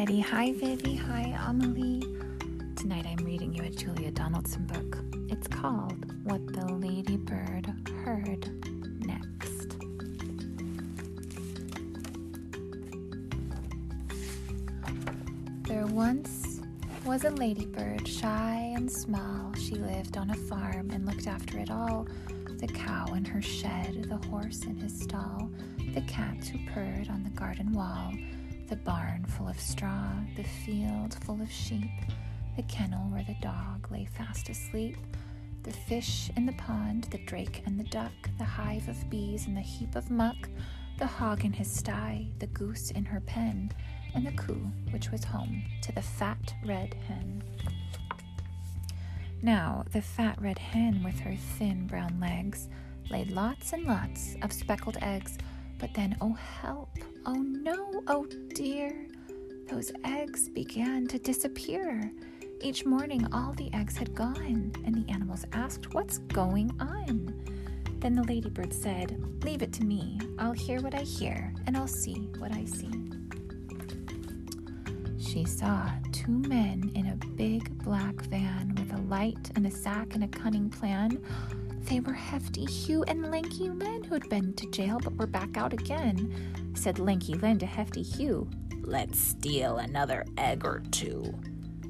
Teddy. Hi, Vivi. Hi, Amelie. Tonight I'm reading you a Julia Donaldson book. It's called What the Ladybird Heard Next. There once was a ladybird, shy and small. She lived on a farm and looked after it all the cow in her shed, the horse in his stall, the cats who purred on the garden wall the barn full of straw, the field full of sheep, the kennel where the dog lay fast asleep, the fish in the pond, the drake and the duck, the hive of bees and the heap of muck, the hog in his sty, the goose in her pen, and the coo which was home to the fat red hen. Now, the fat red hen, with her thin brown legs, laid lots and lots of speckled eggs but then, oh help, oh no, oh dear, those eggs began to disappear. Each morning, all the eggs had gone, and the animals asked, What's going on? Then the ladybird said, Leave it to me. I'll hear what I hear, and I'll see what I see. She saw two men in a big black van with a light and a sack and a cunning plan they were Hefty Hugh and Lanky Len who'd been to jail but were back out again. Said Lanky Len to Hefty Hugh, Let's steal another egg or two.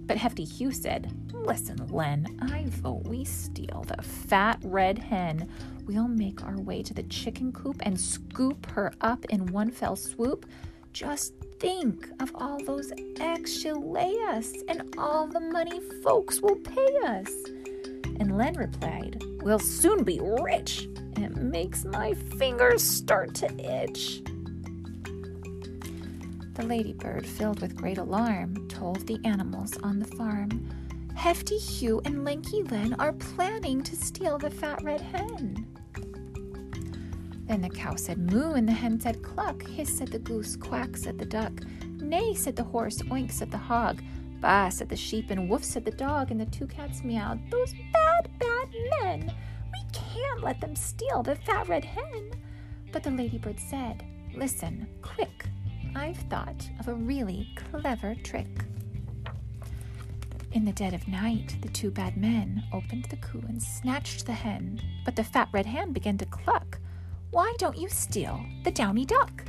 But Hefty Hugh said, Listen, Len, I vote we steal the fat red hen. We'll make our way to the chicken coop and scoop her up in one fell swoop. Just think of all those eggs she'll lay us and all the money folks will pay us. And Len replied, We'll soon be rich. It makes my fingers start to itch. The ladybird, filled with great alarm, told the animals on the farm Hefty Hugh and Lanky Len are planning to steal the fat red hen. Then the cow said moo, and the hen said cluck. Hiss said the goose, quack said the duck. Neigh said the horse, oink said the hog. Bah said the sheep, and woof said the dog, and the two cats meowed. Those bad, bad men! We can't let them steal the fat red hen. But the ladybird said, Listen, quick, I've thought of a really clever trick. In the dead of night, the two bad men opened the coop and snatched the hen, but the fat red hen began to cluck. Why don't you steal the downy duck?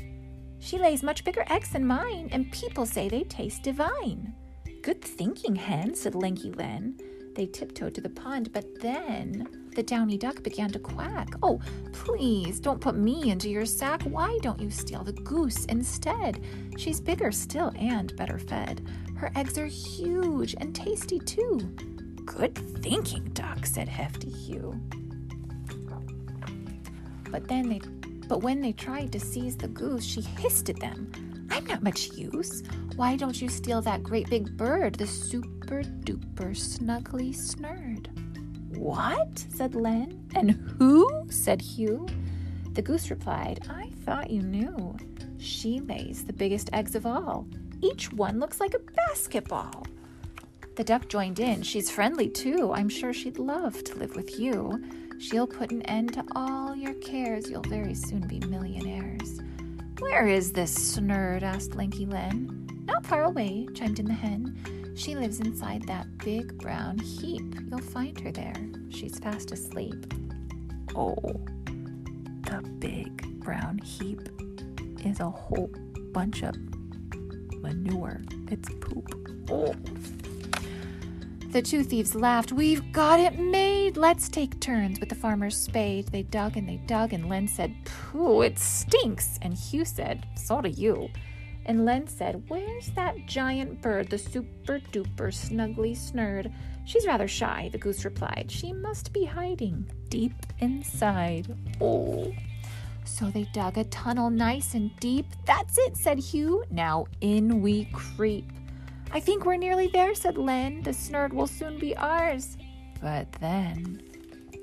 She lays much bigger eggs than mine, and people say they taste divine. Good thinking, hen, said Lanky Len. They tiptoed to the pond, but then the downy duck began to quack. Oh, please don't put me into your sack. Why don't you steal the goose instead? She's bigger still and better fed. Her eggs are huge and tasty too. Good thinking, duck, said Hefty Hugh. But then they but when they tried to seize the goose, she hissed at them. I'm not much use. Why don't you steal that great big bird, the super duper snuggly snurd? What? said Len. And who? said Hugh. The goose replied, I thought you knew. She lays the biggest eggs of all. Each one looks like a basketball. The duck joined in. She's friendly too. I'm sure she'd love to live with you. She'll put an end to all your cares. You'll very soon be millionaires. Where is this snurd? asked Lanky Len. Not far away, chimed in the hen. She lives inside that big brown heap. You'll find her there. She's fast asleep. Oh, the big brown heap is a whole bunch of manure. It's poop. Oh. The two thieves laughed. We've got it made. Let's take turns with the farmer's spade. They dug and they dug, and Len said, Pooh, it stinks. And Hugh said, So do you. And Len said, Where's that giant bird, the super duper snuggly snurd? She's rather shy, the goose replied. She must be hiding deep inside. Oh. So they dug a tunnel nice and deep. That's it, said Hugh. Now in we creep. I think we're nearly there, said Len. The snurd will soon be ours. But then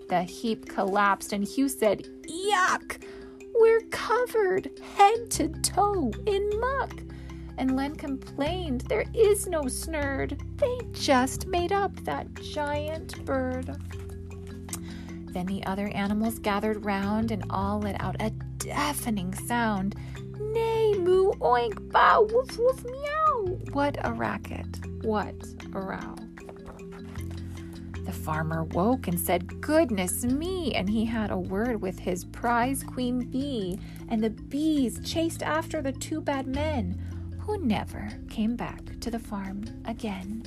the heap collapsed, and Hugh said, Yuck! We're covered head to toe in muck. And Len complained, There is no snurd. They just made up that giant bird. Then the other animals gathered round and all let out a deafening sound. Neigh, moo, oink, bow, woof, woof, meow. What a racket. What a row. The farmer woke and said, Goodness me! And he had a word with his prize queen bee, and the bees chased after the two bad men, who never came back to the farm again.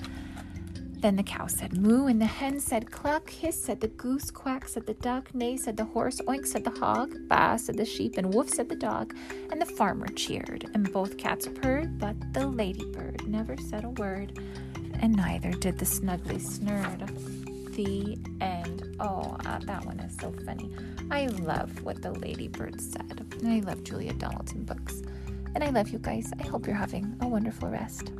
Then the cow said moo, and the hen said cluck, hiss said the goose, quack said the duck, neigh said the horse, oink said the hog, baa said the sheep, and woof said the dog. And the farmer cheered, and both cats purred, but the ladybird never said a word, and neither did the snuggly snurd. The end. Oh, uh, that one is so funny. I love what the ladybird said. I love Julia Donaldson books. And I love you guys. I hope you're having a wonderful rest.